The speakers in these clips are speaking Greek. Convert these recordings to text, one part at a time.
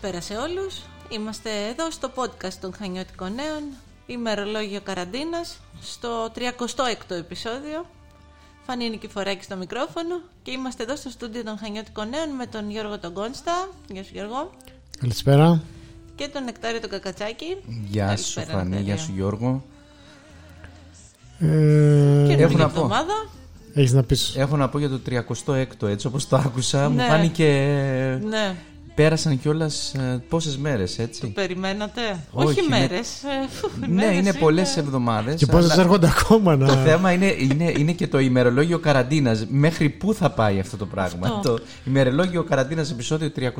Καλησπέρα σε όλους. Είμαστε εδώ στο podcast των Χανιώτικων Νέων, ημερολόγιο καραντίνας, στο 36ο επεισόδιο. Φανή Νικηφοράκη στο μικρόφωνο και είμαστε εδώ στο στούντιο των Χανιώτικων Νέων με τον Γιώργο τον Κόνστα. Γεια σου Γιώργο. Καλησπέρα. Και τον Νεκτάριο τον Κακατσάκη. Γεια σου Καλησπέρα, Φανή, Νεκτάριο. γεια σου Γιώργο. Ε, Καινούργια Έχω να πω. εβδομάδα. έχεις να πεις. Έχω να πω για το 36ο έτσι όπως το άκουσα μου Ναι. φάνηκε Ναι, πέρασαν κιόλας πόσες μέρες το έτσι. περιμένατε; Όχι, Όχι, με- μέρες. ε, φου, Ναι, μέρες είναι πολλές εβδομάδες. Και πόσες αλλά έρχονται ακόμα να... Το θέμα είναι, είναι, είναι και το ημερολόγιο καραντίνας. Μέχρι πού θα πάει αυτό το πράγμα; Αυτό. Το ημερολόγιο καραντίνας επεισόδιο 36ο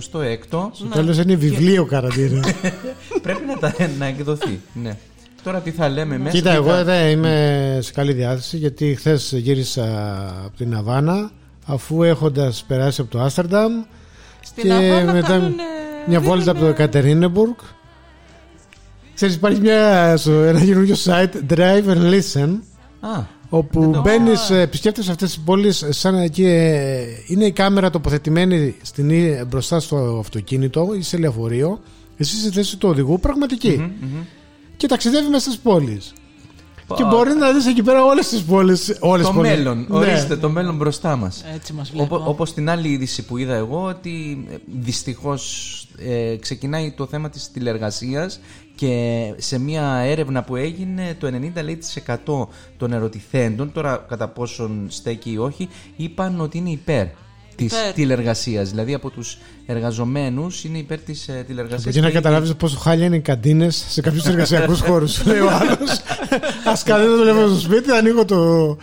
Στο τέλος είναι βιβλίο καραντίνας. πρέπει να, τα, να εκδοθεί. Ναι. Τώρα τι θα λέμε μέσα. Κοίτα, τι εγώ θα- δεν είμαι σε καλή διάθεση γιατί χθες γύρισα από την Αβάνα αφού έχοντας περάσει από το Άστερνταμ Στην και Αβάνα μετά κάνουνε- μια βόλτα από το δίνουνε- Κατερίνεμπουργκ. Ξέρεις υπάρχει μια, στο- ένα καινούργιο site Drive and Listen Α, όπου Δεν το- μπαίνεις, επισκέπτεσαι αυτές τις πόλεις, σαν εκεί ε, είναι η κάμερα τοποθετημένη στην, ή- μπροστά στο αυτοκίνητο ή σε λεωφορείο. Εσύ στη θέση του οδηγού, πραγματική. μμμ, μμμ. Και ταξιδεύει μέσα στις πόλεις. Πα- Και μπορεί να δεις εκεί πέρα όλες τις πόλεις. Όλες Το τις πόλεις. μέλλον, Ναι. ορίστε το μέλλον μπροστά μας. Έτσι μας βλέπω. Όπω, όπως την άλλη είδηση που είδα εγώ ότι ε, δυστυχώς ε, ξεκινάει το θέμα της τηλεργασίας και σε μια έρευνα που έγινε το 90% των ερωτηθέντων, τώρα κατά πόσον στέκει ή όχι, είπαν ότι είναι υπέρ της Υπέρ. τηλεργασίας. Δηλαδή από τους εργαζομένους είναι υπέρ της ε, τηλεργασίας. Εκεί να και- καταλάβεις πόσο χάλια είναι οι καντίνες σε κάποιους εργασιακούς χώρους. Λέει ο άλλος. Α κάτι δεν δουλεύω στο σπίτι, ανοίγω το.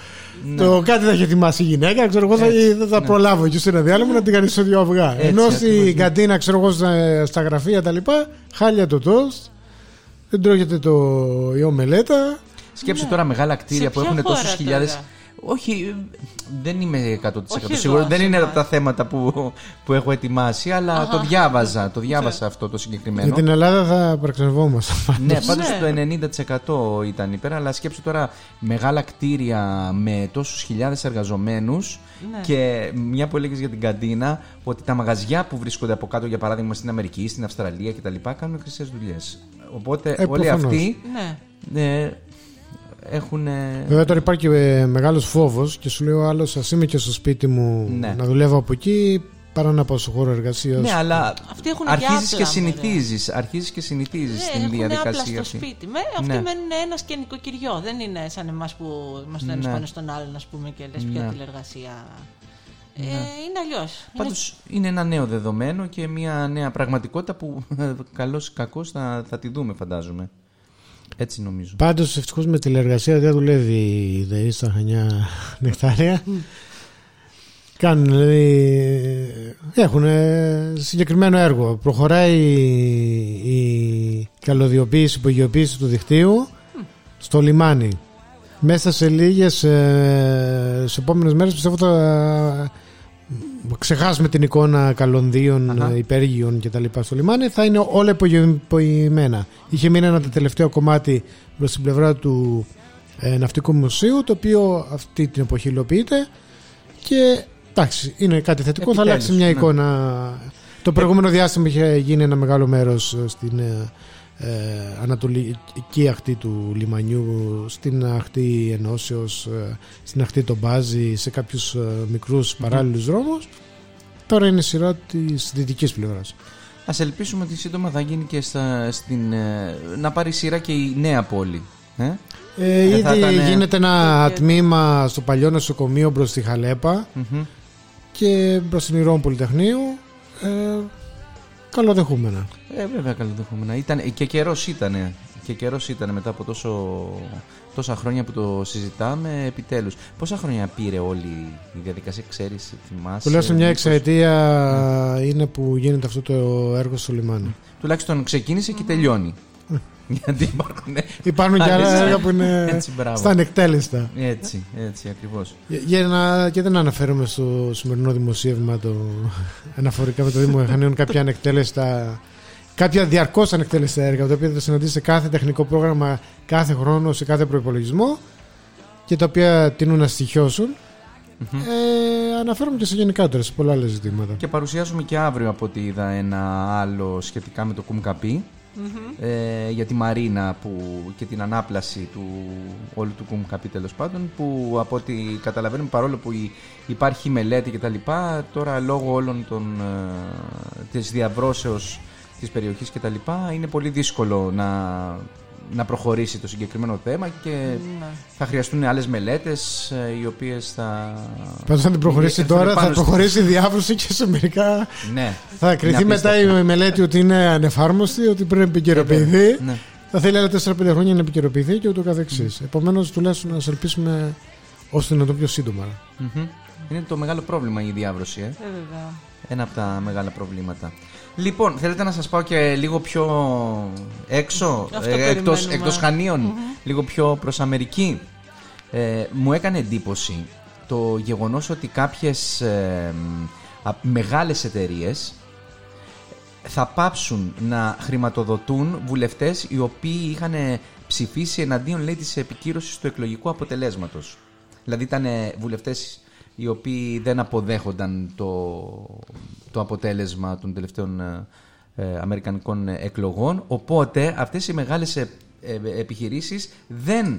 Το κάτι θα έχει ετοιμάσει η γυναίκα, ξέρω εγώ, θα, Ναι. Έτσι, δεν θα ναι. προλάβω εκεί σε ένα διάλογο να την κάνεις στο δύο αυγά. Έτσι, Ενώ ακριβώς, στην ναι. καντίνα, ξέρω εγώ, στα, στα γραφεία τα λοιπά, χάλια το τόστ, δεν τρώγεται το, η ομελέτα. Σκέψου τώρα μεγάλα κτίρια Σε που ποια έχουν χώρα τόσους τώρα; χιλιάδες... Όχι, δεν είμαι 100% Όχι σίγουρος. εδώ, Δεν σε είναι εμάς. από τα θέματα που, που έχω ετοιμάσει, αλλά Αχα. το διάβαζα. Το διάβασα αυτό το συγκεκριμένο. Για την Ελλάδα θα παραξενευόμασταν. Ναι, πάντως Ναι. το 90% ήταν υπέρ, αλλά σκέψου τώρα μεγάλα κτίρια με τόσους χιλιάδες εργαζομένους Ναι. και μια που έλεγες για την καντίνα, ότι τα μαγαζιά που βρίσκονται από κάτω, για παράδειγμα στην Αμερική, στην Αυστραλία κτλ., κάνουν χρυσέ δουλειές. Οπότε Ε, όλοι προφανώς. αυτοί Ναι. ε, έχουν. Βέβαια τώρα υπάρχει και ε, μεγάλος φόβος και σου λέει ο άλλος ας είμαι και στο σπίτι μου Ναι. να δουλεύω από εκεί παρά να πάω στο χώρο εργασίας. Ναι, αλλά Αυτοί έχουν και αρχίζεις και άπλα, συνηθίζεις. Αρχίζεις και συνηθίζεις Ναι, την έχουν άπλα διαδικασία στο αυτή. σπίτι. Με, αυτοί Ναι. μένουν ένας και νοικοκυριό. Δεν είναι σαν εμάς που είμαστε το ένα Ναι. πάνω στον άλλον, ας πούμε, και λες ποια Ναι. τηλεργασία. Ε, είναι αλλιώς. Πάντως είναι ένα νέο δεδομένο και μια νέα πραγματικότητα που καλώς ή κακώς θα, θα τη δούμε, φαντάζομαι. Έτσι νομίζω. Πάντως ευτυχώς με τηλεργασία δεν δουλεύει η ΔΕΗ στα Χανιά Νεκτάρια. Κάνουν, δηλαδή, έχουν ε, συγκεκριμένο έργο. Προχωράει η καλωδιοποίηση, υπογειοποίηση του δικτύου στο λιμάνι. Μέσα σε λίγες ε, σε επόμενες μέρες πιστεύω θα ξεχάσουμε την εικόνα καλονδίων, Αχα. ε, υπέργειων και τα λοιπά στο λιμάνι θα είναι όλα υπογειωμένα. Είχε μείνει ένα τελευταίο κομμάτι προς την πλευρά του ε, Ναυτικού Μουσείου το οποίο αυτή την εποχή υλοποιείται και εντάξει είναι κάτι θετικό θα Επιτέλους, αλλάξει μια ναι. εικόνα το προηγούμενο διάστημα είχε γίνει ένα μεγάλο μέρος ε, στην ε, ε, ανατολική αχτή του λιμανιού στην αχτή Ενώσεως ε, στην αχτή των Μπάζη σε κάποιους ε, μικρούς παράλληλους δρόμους τώρα είναι η σειρά της δυτικής πλευράς Α ελπίσουμε ότι σύντομα θα γίνει και στα, στην, ε, να πάρει σειρά και η νέα πόλη. Ε; ε, Ε, θα ήδη ήταν, ε, γίνεται ένα και- τμήμα στο παλιό νοσοκομείο μπρος στη Χαλέπα Μμμ. και μπρος στην Ηρών Πολυτεχνείου ε, καλοδεχούμενα Ε, βέβαια καλοδεχόμενα. Ήταν, και καιρός ήταν. Και καιρός ήταν μετά από τόσο, τόσα χρόνια που το συζητάμε, επιτέλους. Πόσα χρόνια πήρε όλη η διαδικασία, ξέρεις, θυμάσαι. τουλάχιστον μια μήπως- εξαετία είναι που γίνεται αυτό το έργο στο λιμάνι Τουλάχιστον ξεκίνησε και τελειώνει. Γιατί υπάρχουν. Υπάρχουν και άλλα Άλλες- έργα που είναι Έτσι, μπράβο. στα ανεκτέλεστα Έτσι, έτσι ακριβώς. Για- Για να, και δεν αναφέρομαι στο σημερινό δημοσίευμα το, αναφορικά με το Δήμο Μηχανίων κάποια ανεκτέλεστα κάποια διαρκώς ανεκτέλεστα έργα τα οποία θα συναντήσει σε κάθε τεχνικό πρόγραμμα κάθε χρόνο, σε κάθε προπολογισμό και τα οποία τείνουν να στοιχειώσουν ε, αναφέρομαι και σε γενικότερα σε πολλά άλλα ζητήματα. Και παρουσιάζουμε και αύριο από ό,τι είδα ένα άλλο σχετικά με το Κουμκαπί. Ε, για τη Μαρίνα που, και την ανάπλαση του όλου του Κουμκαπί τέλος πάντων που από ό,τι καταλαβαίνουμε παρόλο που η- υπάρχει μελέτη κτλ τώρα λόγω όλων των, ε, της διαβρώσεως της περιοχής κτλ είναι πολύ δύσκολο να, να προχωρήσει το συγκεκριμένο θέμα και Ναι. θα χρειαστούν άλλες μελέτες ε, οι οποίες θα... Πάντως, αν την προχωρήσει έρθουν τώρα, θα πάνω στο- προχωρήσει η διάβρωση και σε μερικά. Ναι. Θα κρυθεί Είναι μετά απίστευτο. η μελέτη ότι είναι ανεφάρμοστη, ότι πρέπει να επικαιροποιηθεί. Ναι. Θα θέλει άλλα 4-5 χρόνια να επικαιροποιηθεί και ούτω καθεξής. Επομένως, τουλάχιστον να σα ελπίσουμε όσο να το πιο σύντομα. Μμμ. Είναι το μεγάλο πρόβλημα η διάβρωση, ε. Ε, βέβαια. Ένα από τα μεγάλα προβλήματα. Λοιπόν, θέλετε να σας πάω και λίγο πιο έξω, Αυτό ε, εκτός, περιμένουμε. εκτός Χανίων, λίγο πιο προς Αμερική. Ε, μου έκανε εντύπωση το γεγονός ότι κάποιες ε, μ, α, μεγάλες εταιρείες θα πάψουν να χρηματοδοτούν βουλευτές οι οποίοι είχαν ψηφίσει εναντίον λέει, της επικύρωσης του εκλογικού αποτελέσματος. Δηλαδή ήταν ε, βουλευτές οι οποίοι δεν αποδέχονταν το, το αποτέλεσμα των τελευταίων ε, ε, αμερικανικών εκλογών. Οπότε αυτές οι μεγάλες ε, ε, επιχειρήσεις δεν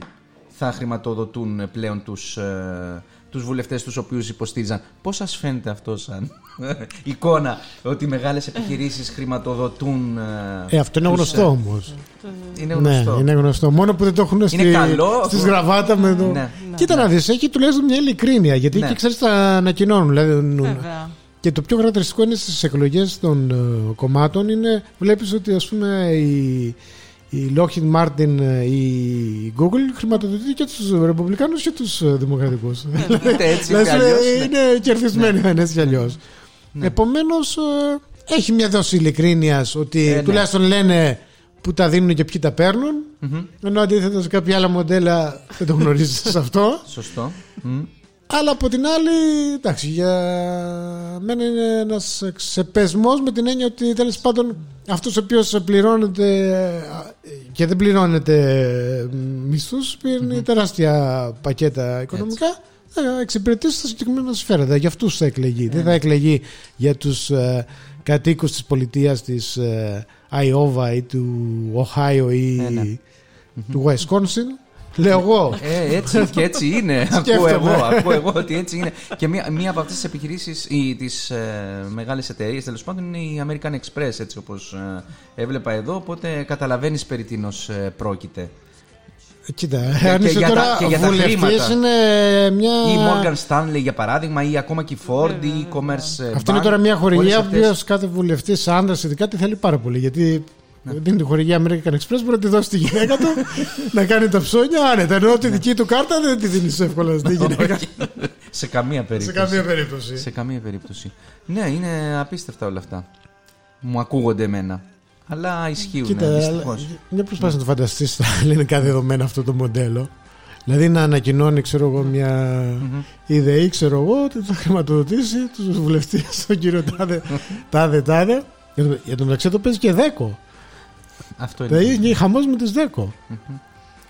θα χρηματοδοτούν πλέον τους, ε, τους βουλευτές τους οποίους υποστήριζαν. Πώς σας φαίνεται αυτό σαν εικόνα ότι οι μεγάλες επιχειρήσεις χρηματοδοτούν... Ε, αυτό είναι τους, γνωστό ε, όμω. Είναι Ναι, γνωστό. είναι γνωστό. Μόνο που δεν το έχουν στη, καλό. στη γραβάτα με το. Ναι. Κοίτα να δεις, έχει τουλάχιστον μια ειλικρίνεια. Γιατί Ναι. εκεί ξέρεις τα ανακοινώνουν. Δηλαδή, Βέβαια. Και το πιο χαρακτηριστικό είναι στις εκλογές των ε, κομμάτων είναι βλέπεις ότι ας πούμε η, η Lockheed Martin, ε, η Google χρηματοδοτεί και τους Ρεπουμπλικάνους και τους Δημοκρατικούς. Είτε έτσι Δηλαδή είτε αλλιώς, ναι. είναι κερδισμένοι δεν είναι έτσι κι αλλιώ. Επομένως έχει μια δόση ειλικρίνειας ότι Ε, ναι. τουλάχιστον λένε που τα δίνουν και ποιοι τα παίρνουν. Μμμ. Ενώ αντίθετα σε κάποια άλλα μοντέλα δεν το γνωρίζεις αυτό. Σωστό. Μμ. Αλλά από την άλλη, εντάξει, για μένα είναι ένας ξεπεσμό με την έννοια ότι τέλος πάντων αυτός ο οποίος πληρώνεται και δεν πληρώνεται μισθούς παίρνει τεράστια πακέτα οικονομικά. Θα εξυπηρετήσει τα συγκεκριμένα συμφέροντα. Για αυτούς θα εκλεγεί. Δεν θα εκλεγεί για τους ε, κατοίκους της πολιτείας της ε, Iowa ή του Ohio ή Ε, ναι. του Wisconsin. Λέω εγώ. Ε, έτσι και έτσι είναι. ακούω Σκέφτομαι. εγώ, ακούω εγώ ότι έτσι είναι. Και μία, μία από αυτές τις επιχειρήσεις, τις ε, μεγάλες εταιρείες τέλος πάντων, είναι η American Express, έτσι όπως ε, έβλεπα εδώ. Οπότε καταλαβαίνεις περί τίνος ε, πρόκειται. Κοίτα, Και- αν και είσαι για τα- τώρα και για τα βουλευτής χρήματα. είναι μια... Ή η Morgan Stanley για παράδειγμα, ή ακόμα και η Ford, ή η e-commerce. ε, Αυτή είναι bank. τώρα μια χορηγία Όλες που αυτές- οποίος κάθε βουλευτής άντρας ειδικά τη θέλει πάρα πολύ. Γιατί Ναι. Δίνει τη χορηγία American Express, μπορεί να τη δώσει τη γυναίκα του να κάνει τα ψώνια άνετα. Ενώ τη δική του κάρτα δεν τη δίνεις εύκολα στη γυναίκα. Όχι. Σε καμία Σε περίπτωση. καμία περίπτωση. Σε καμία περίπτωση. Ναι, είναι απίστευτα όλα αυτά. Μου ακούγονται εμένα. Αλλά ισχύουν Κοίτα, δυστυχώ. αλλά μια προσπάθεια να το φανταστείς στα ελληνικά δεδομένα αυτό το μοντέλο. Δηλαδή να ανακοινώνει, ξέρω εγώ, μια ιδέα, ξέρω εγώ, ότι θα χρηματοδοτήσει τους βουλευτές, τον κύριο Τάδε, Τάδε, Τάδε. Για το- Για τον μεταξύ το παίζει και δέκο. Αυτό είναι. Δηλαδή είναι χαμός με τι δέκο.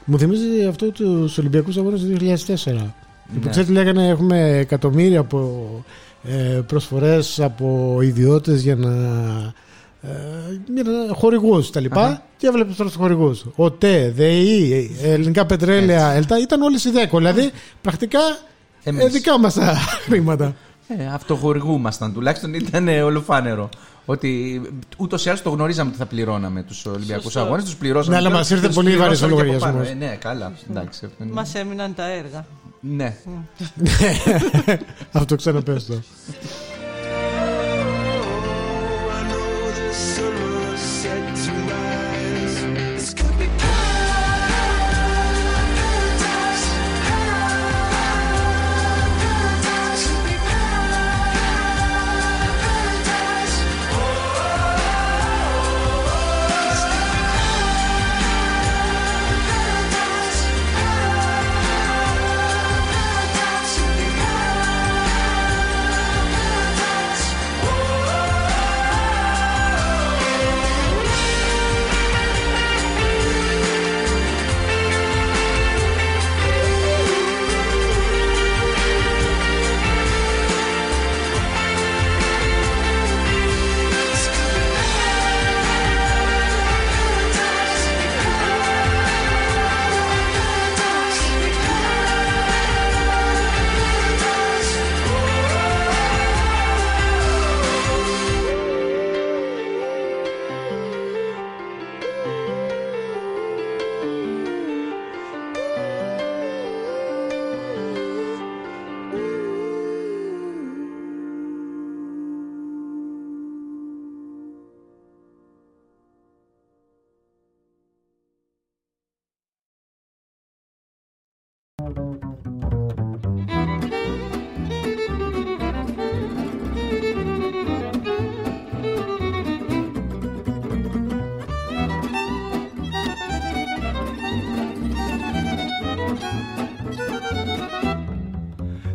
Μου θυμίζει αυτό τους Ολυμπιακούς Αγώνες του 2004. Που Ναι. ξέρετε, λέγανε έχουμε εκατομμύρια από ε, προσφορές από ιδιώτες για να ε, για να- χορηγούς τα λοιπά Αχα. και έβλεπες τώρα τους χορηγούς ΟΤΕ, ΔΕΗ, ελληνικά πετρέλαια, ΕΛΤΑ ήταν όλες οι δέκο δηλαδή πρακτικά Εμείς. ε, δικά μας τα χρήματα Ε, αυτοχορηγούμασταν τουλάχιστον ήταν ε, ολοφάνερο. Ότι ούτως ή άλλως το γνωρίζαμε ότι θα πληρώναμε τους Ολυμπιακούς Σωστό. Αγώνες. Τους πληρώσαμε. Ναι, αλλά και μας ήρθε τους πολύ βαρύς πληρώσαμε ο και από λογαριασμός. πάνω. Ε, ναι, καλά. Εντάξει, αυτό είναι- Μας έμειναν τα έργα. Ναι. αυτό ξαναπες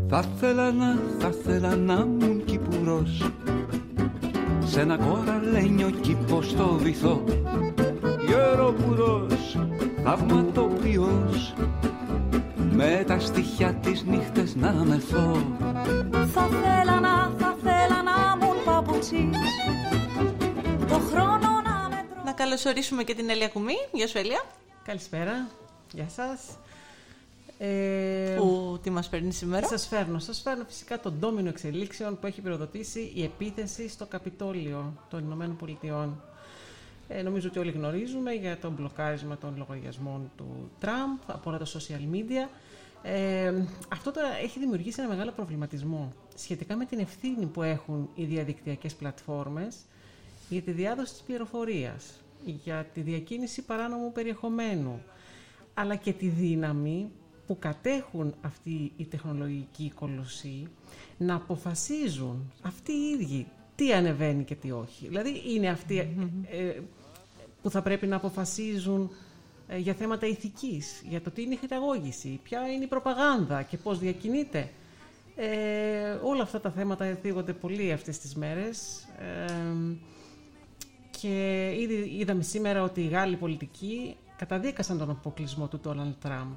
Θα ήθελα να, θα ήθελα να ήμουν κυπουρός Σ' ένα κοραλένιο κήπο στο βυθό. Γεροπουρός, θαυματοποιός καλωσορίσουμε και την Ελία Κουμή. Γεια σου, Ελία. Καλησπέρα. Γεια σας. Ε, Που τι μας παίρνει σήμερα; σας φέρνω. Σας φέρνω φυσικά τον ντόμινο εξελίξεων που έχει πυροδοτήσει η επίθεση στο Καπιτόλιο των Ηνωμένων Πολιτειών. Ε, νομίζω ότι όλοι γνωρίζουμε για το μπλοκάρισμα των λογαριασμών του Τραμπ από όλα τα social media. Ε, αυτό τώρα έχει δημιουργήσει ένα μεγάλο προβληματισμό σχετικά με την ευθύνη που έχουν οι διαδικτυακές πλατφόρμες για τη διάδοση της πληροφορίας, για τη διακίνηση παράνομου περιεχομένου, αλλά και τη δύναμη που κατέχουν αυτοί οι τεχνολογικοί κολοσσοί να αποφασίζουν αυτοί οι ίδιοι τι ανεβαίνει και τι όχι. Δηλαδή είναι αυτοί ε, που θα πρέπει να αποφασίζουν ε, για θέματα ηθικής, για το τι είναι η χειραγώγηση, ποια είναι η προπαγάνδα και πώς διακινείται. Ε, όλα αυτά τα θέματα θίγονται πολύ αυτές τις μέρες. Ε, και ήδη είδαμε σήμερα ότι οι Γάλλοι πολιτικοί καταδίκασαν τον αποκλεισμό του Ντόναλντ Τραμπ.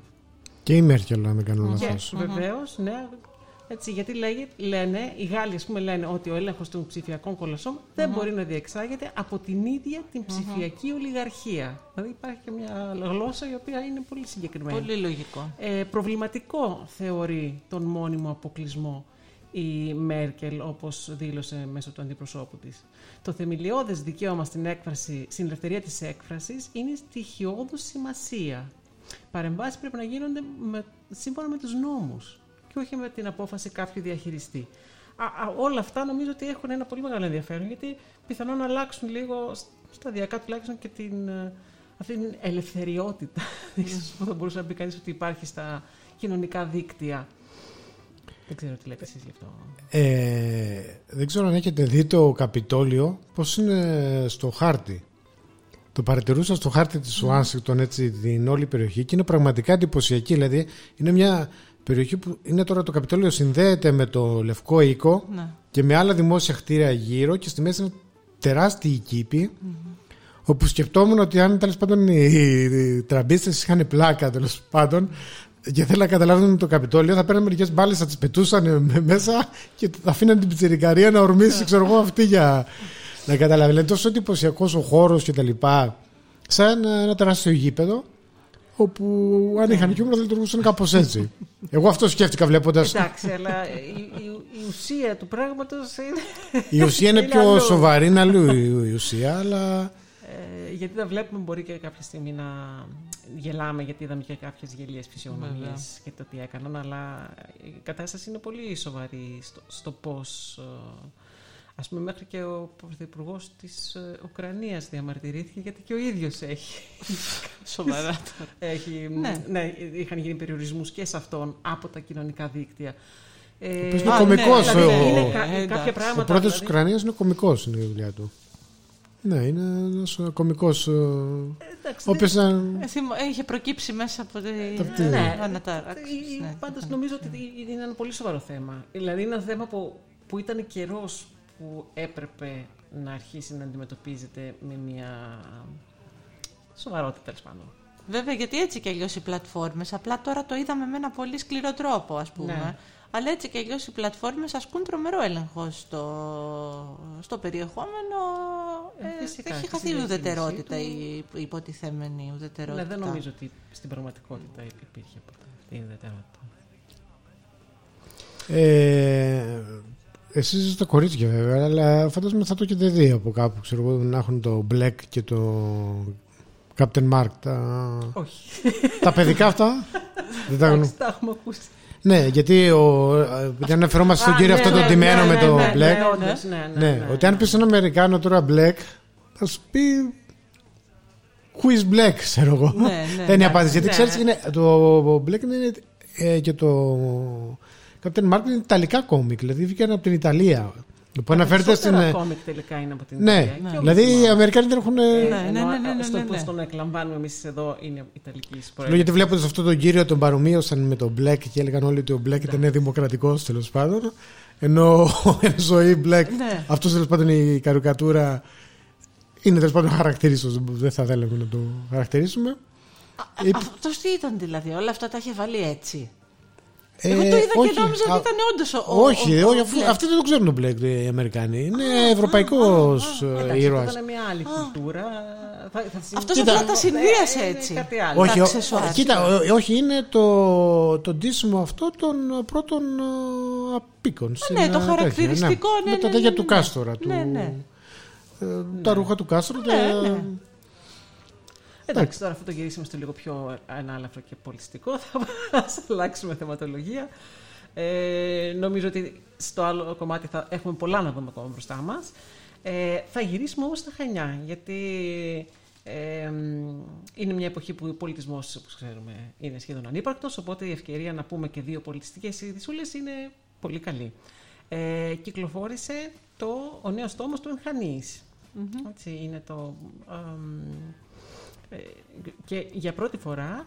Και η Μέρκελ, αν δεν κάνω Και λάθος. βεβαίως, ναι. Έτσι, γιατί λέγει, λένε, οι Γάλλοι ας πούμε, λένε ότι ο έλεγχος των ψηφιακών κολοσσών δεν μπορεί να διεξάγεται από την ίδια την ψηφιακή ολιγαρχία. Δηλαδή υπάρχει και μια γλώσσα η οποία είναι πολύ συγκεκριμένη. Πολύ λογικό. Ε, προβληματικό θεωρεί τον μόνιμο αποκλεισμό η Μέρκελ, όπως δήλωσε μέσω του αντιπροσώπου της. Το θεμελιώδες δικαίωμα στην, έκφραση, στην ελευθερία της έκφρασης είναι στοιχειώδους σημασία. Παρεμβάσεις πρέπει να γίνονται με, σύμφωνα με τους νόμους και όχι με την απόφαση κάποιου διαχειριστή. Α, α, όλα αυτά νομίζω ότι έχουν ένα πολύ μεγάλο ενδιαφέρον γιατί πιθανόν να αλλάξουν λίγο σταδιακά τουλάχιστον και την, ε, αυτή την ελευθεριότητα ίσως που θα μπορούσε να πει κανείς ότι υπάρχει στα κοινωνικά δίκτυα. Δεν ξέρω τι λέτε εσείς γι' αυτό. Ε, δεν ξέρω αν έχετε δει το Καπιτόλιο πώς είναι στο χάρτη. Το παρατηρούσα στο χάρτη της Ουάσιγκτον έτσι την όλη περιοχή και είναι πραγματικά εντυπωσιακή. Δηλαδή είναι μια περιοχή που είναι τώρα το Καπιτόλιο συνδέεται με το Λευκό Οίκο Ναι. και με άλλα δημόσια κτίρια γύρω και στη μέση είναι τεράστιοι κήποι όπου σκεφτόμουν ότι αν τέλος πάντων οι, οι τραμπίστες είχαν πλάκα τέλος πάντων και θέλουν να καταλάβουν το Καπιτόλιο, θα παίρνουν μερικές μπάλες, θα τις πετούσαν με- μέσα και θα αφήναν την πιτσερικαρία να ορμήσει, ξέρω εγώ, αυτή για να καταλάβει. Είναι τόσο εντυπωσιακός ο χώρος και τα λοιπά, σαν ένα τεράστιο γήπεδο, όπου αν είχαν χιούμορ θα λειτουργούσαν κάπως έτσι. Εγώ αυτό σκέφτηκα βλέποντας. Εντάξει, αλλά η, η- η ουσία του πράγματος είναι... Η ουσία είναι πιο αλλού. σοβαρή, είναι αλλού η η ουσία, αλλά. Ε, γιατί τα βλέπουμε μπορεί και κάποια στιγμή να γελάμε γιατί είδαμε και κάποιες γελίες φυσιογνωμίες και το τι έκαναν αλλά η κατάσταση είναι πολύ σοβαρή στο, στο πώς ε, ας πούμε μέχρι και ο Πρωθυπουργός της ε, Ουκρανίας διαμαρτυρήθηκε γιατί και ο ίδιος έχει, Σοβαρά. έχει Ναι. ναι. είχαν γίνει περιορισμούς και σε αυτόν από τα κοινωνικά δίκτυα. Ε, οποίος είναι Α, κωμικός, ναι, δηλαδή ο- είναι κα- Ε, εντάξει. κάποια Ο πράγματα. πρώτο της δηλαδή- Ουκρανίας είναι κωμικός είναι η δουλειά του. Ναι, είναι ένας κωμικός. Εντάξει, Ο δεν- οποίος ήταν. Ε, θυμώ- Είχε προκύψει μέσα από τη Από τη- Ναι. ανατάραξη. Ε, Ναι. Πάντως νομίζω ότι είναι ένα πολύ σοβαρό θέμα. Δηλαδή είναι ένα θέμα που, που ήταν καιρός που έπρεπε να αρχίσει να αντιμετωπίζεται με μια σοβαρότητα τέλος πάντων. Βέβαια, γιατί έτσι κι αλλιώς οι πλατφόρμες, απλά τώρα το είδαμε με ένα πολύ σκληρό τρόπο, ας πούμε. Ναι. Αλλά έτσι κι αλλιώς οι πλατφόρμες ασκούν τρομερό έλεγχο στο, στο περιεχόμενο. Ε, Ε, φυσικά, έχει στη χαθεί η διαχείρισή ουδετερότητα, του. η, η υποτιθέμενη ουδετερότητα. Ναι, δεν νομίζω ότι στην πραγματικότητα υπήρχε ποτέ η ιδιαιτερότητα. Ε, εσείς είστε κορίτσια βέβαια, αλλά φαντάζομαι θα το έχετε δει από κάπου. Ξέρω εγώ να έχουν το Black και το Captain Mark. Τα, Όχι. τα παιδικά αυτά. δεν τα γνω... Εντάξει, τα έχουμε ακούσει. Ναι, γιατί ο, επειδή αναφερόμαστε στον Α, κύριο ναι, αυτό ναι, το ντυμένο ναι, με ναι, το ναι, Black. ναι, όντως, ναι, ναι, Ναι, ναι. ότι αν πεις στον Αμερικάνο τώρα Black, θα σου πει. Who is black, ξέρω εγώ. Ναι, ναι, Δεν είναι η ναι, απάντηση. Γιατί ναι. ξέρεις, είναι, το Black είναι ε, και το Captain Marvel είναι ιταλικά κόμικ, δηλαδή βγήκαν από την Ιταλία. Που αναφέρεται στην. Περισσότερα ε, κόμικ τελικά είναι από την Ναι, Ιταλία. Και δηλαδή όχι οι μόνο. Αμερικάνοι δεν έχουν. Ε, Ναι, ενώ, ναι, ναι, ναι, στο ναι, πώς ναι. τον εκλαμβάνουμε εμείς εδώ είναι Ιταλική Λέω προέλευση. γιατί βλέποντας αυτόν τον κύριο τον παρομοίωσαν με τον Black και έλεγαν όλοι ότι ο Black ήταν δημοκρατικός τέλος πάντων. Ενώ εν ζωή Black, Ναι. αυτός τέλος πάντων η καρικατούρα είναι τέλος πάντων χαρακτηρίστο. Δεν θα θέλαμε να το χαρακτηρίσουμε. Ε, Αυτός τι ήταν δηλαδή, όλα αυτά τα είχε βάλει έτσι; Ε, Εγώ το είδα όχι, και νόμιζα α, ότι ήταν όντως ο. Όχι, ο- ο όχι, αφού- Black. αυτοί δεν το ξέρουν τον Black οι Αμερικανοί. Είναι ευρωπαϊκός Εντάξει, ήρωας. αυτό ήταν μια άλλη κουλτούρα. Θα, θα Αυτός Κοίτα, απλά τα συνδύασε ε, είναι έτσι. Κάτι άλλο. Όχι, τα ο- αξεσουάρ. κοίτα, ο- όχι, είναι το, το ντύσιμο αυτό των πρώτων ε, απίκων. στην, ναι, το ε, τέτοια, χαρακτηριστικό, ναι, Με τα ναι, τέτοια ναι, του ναι. Κάστορα. Του, Ναι, ναι. ε, Τα ρούχα του Κάστορα. Ναι, τα- ναι. Εντάξει, τώρα αυτό το γυρίσουμε στο λίγο πιο ανάλαφρο και πολιστικό. Θα ας αλλάξουμε θεματολογία. Ε, νομίζω ότι στο άλλο κομμάτι θα έχουμε πολλά να δούμε ακόμα μπροστά μας. Ε, θα γυρίσουμε όμως στα Χανιά, γιατί ε, μ, είναι μια εποχή που ο πολιτισμός, όπως ξέρουμε, είναι σχεδόν ανύπαρκτος, οπότε η ευκαιρία να πούμε και δύο πολιτιστικές ειδησούλες είναι πολύ καλή. Ε, κυκλοφόρησε το, ο νέος τόμος του Ενχανής. Έτσι, είναι το... αμ, ε, και για πρώτη φορά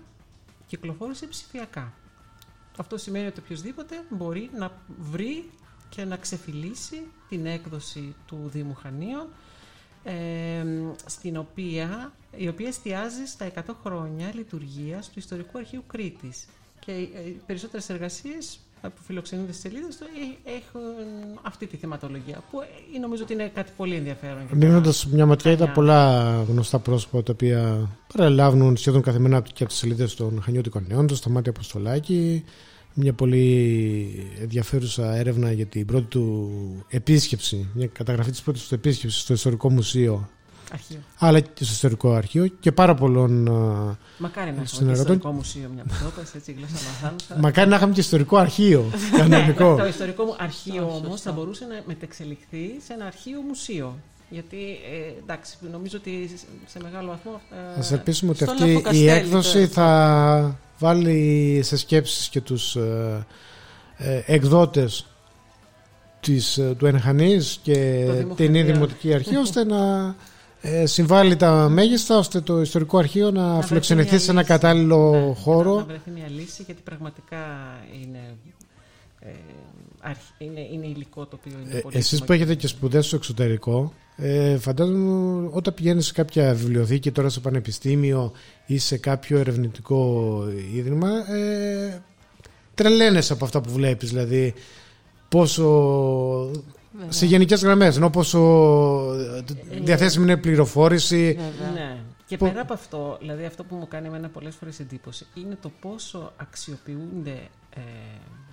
κυκλοφόρησε ψηφιακά. Αυτό σημαίνει ότι οποιοδήποτε μπορεί να βρει και να ξεφυλίσει την έκδοση του Δήμου Χανίων ε, στην οποία, η οποία εστιάζει στα 100 χρόνια λειτουργίας του Ιστορικού Αρχείου Κρήτης. Και ε, οι περισσότερες εργασίες ε, που φιλοξενούνται στις σελίδες του ε, έχουν αυτή τη θεματολογία που ε, νομίζω ότι είναι κάτι πολύ ενδιαφέρον. για τα Ρίχνοντα μια ματιά, είδα Χανιά. πολλά γνωστά πρόσωπα τα οποία παραλάβουν σχεδόν καθημερινά και από τις σελίδες των Χανιώτικων Νέων, το Σταμάτη Αποστολάκη. Μια πολύ ενδιαφέρουσα έρευνα για την πρώτη του επίσκεψη, μια καταγραφή της πρώτης του επίσκεψης στο Ιστορικό Μουσείο, Αρχείο. αλλά και στο Ιστορικό Αρχείο και πάρα πολλών. α, Μακάρι να Στην έχουμε και ερωτών- ιστορικό μουσείο μια που το είπες, έτσι γλώσσα μαθάνουσα. Μακάρι να είχαμε και ιστορικό αρχείο. Ναι, Κανονικό. το ιστορικό μου αρχείο Σωστό, όμως σωστό. θα μπορούσε να μετεξελιχθεί σε ένα αρχείο μουσείο. Γιατί ε, εντάξει, νομίζω ότι σε μεγάλο βαθμό. ε, Ας ελπίσουμε ότι στο αυτή η Λαφοκαστέλι έκδοση τώρα. θα βάλει σε σκέψεις και τους ε, ε, εκδότες της, ε, του Ενχανής και Το Δήμο την Χανίων. Δημοτική Αρχή ώστε να ε, συμβάλλει τα μέγιστα ώστε το ιστορικό αρχείο να, βρεθεί φιλοξενηθεί μια σε ένα λύση. κατάλληλο ναι, χώρο. Να βρεθεί μια λύση γιατί πραγματικά είναι. Ε, αρχ- είναι, είναι υλικό το οποίο είναι Ε, πολύ εσείς που έχετε και σπουδές στο εξωτερικό, ε, φαντάζομαι όταν πηγαίνεις σε κάποια βιβλιοθήκη τώρα σε πανεπιστήμιο ή σε κάποιο ερευνητικό ίδρυμα, ε, τρελαίνεσαι από αυτά που βλέπεις, δηλαδή πόσο Βέβαια. σε γενικές γραμμές, ενώ πόσο ε, διαθέσιμη είναι πληροφόρηση. Βέβαια. Ναι. Και Που- πέρα από αυτό, δηλαδή αυτό που μου κάνει εμένα πολλές φορές εντύπωση είναι το πόσο αξιοποιούνται ε, α-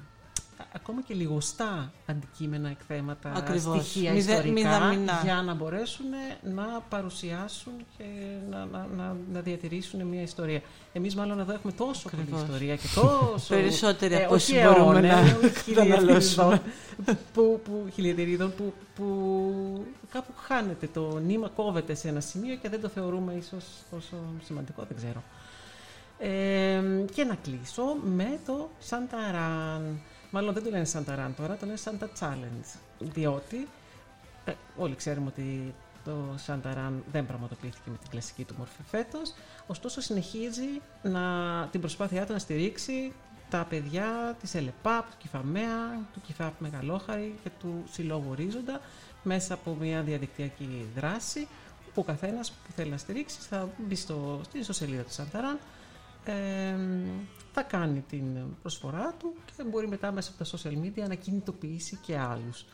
ακόμα και λιγοστά αντικείμενα, εκθέματα, Ακριβώς. στοιχεία Μηδε- ιστορικά μηδαμινά. για να μπορέσουν να παρουσιάσουν και να, να, να, να διατηρήσουν μια ιστορία. Εμείς μάλλον εδώ έχουμε τόσο πολλή Ακριβώς. ιστορία και τόσο... Περισσότερη ε, από όχι όσοι μπορούμε αιώνες, να χιλιετηρίδων, που, που, χιλιετηρίδων που, που κάπου χάνεται το νήμα, κόβεται σε ένα σημείο και δεν το θεωρούμε ίσως τόσο σημαντικό, δεν ξέρω. Ε, και να κλείσω με το Σανταράν. Μάλλον δεν το λένε Σανταράν τώρα, το λένε Σαντα Challenge. Διότι ε, όλοι ξέρουμε ότι το Σανταράν δεν πραγματοποιήθηκε με την κλασική του μορφή φέτος, ωστόσο συνεχίζει να, την προσπάθειά του να στηρίξει τα παιδιά της ΕΛΕΠΑΠ, του Κιφαμέα, του ΚΙΦΑΠ Μεγαλόχαρη και του Συλλόγου Ορίζοντα μέσα από μια διαδικτυακή δράση που ο καθένας που θέλει να στηρίξει θα μπει στο, στην ιστοσελίδα του Σανταράν ε, θα κάνει την προσφορά του και μπορεί μετά μέσα από τα social media να κινητοποιήσει και άλλους.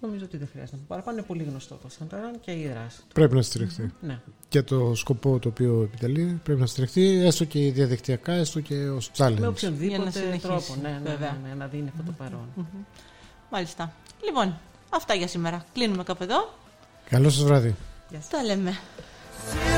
Νομίζω ότι δεν χρειάζεται να πω παραπάνω. Είναι πολύ γνωστό το Σανταράν και η δράση του. Πρέπει να στηριχθεί. Ναι. Και το σκοπό το οποίο επιτελεί πρέπει να στηριχθεί έστω και διαδικτυακά, έστω και ως Με challenge. Για να οποιονδήποτε συνεχίσει, τρόπο. Ναι, ναι, βέβαια. ναι, ναι, να δίνει αυτό το παρόν. Μάλιστα. Λοιπόν, αυτά για σήμερα. Κλείνουμε κάπου εδώ. Καλό σας βράδυ. Γεια σας. Τα λέμε. Feel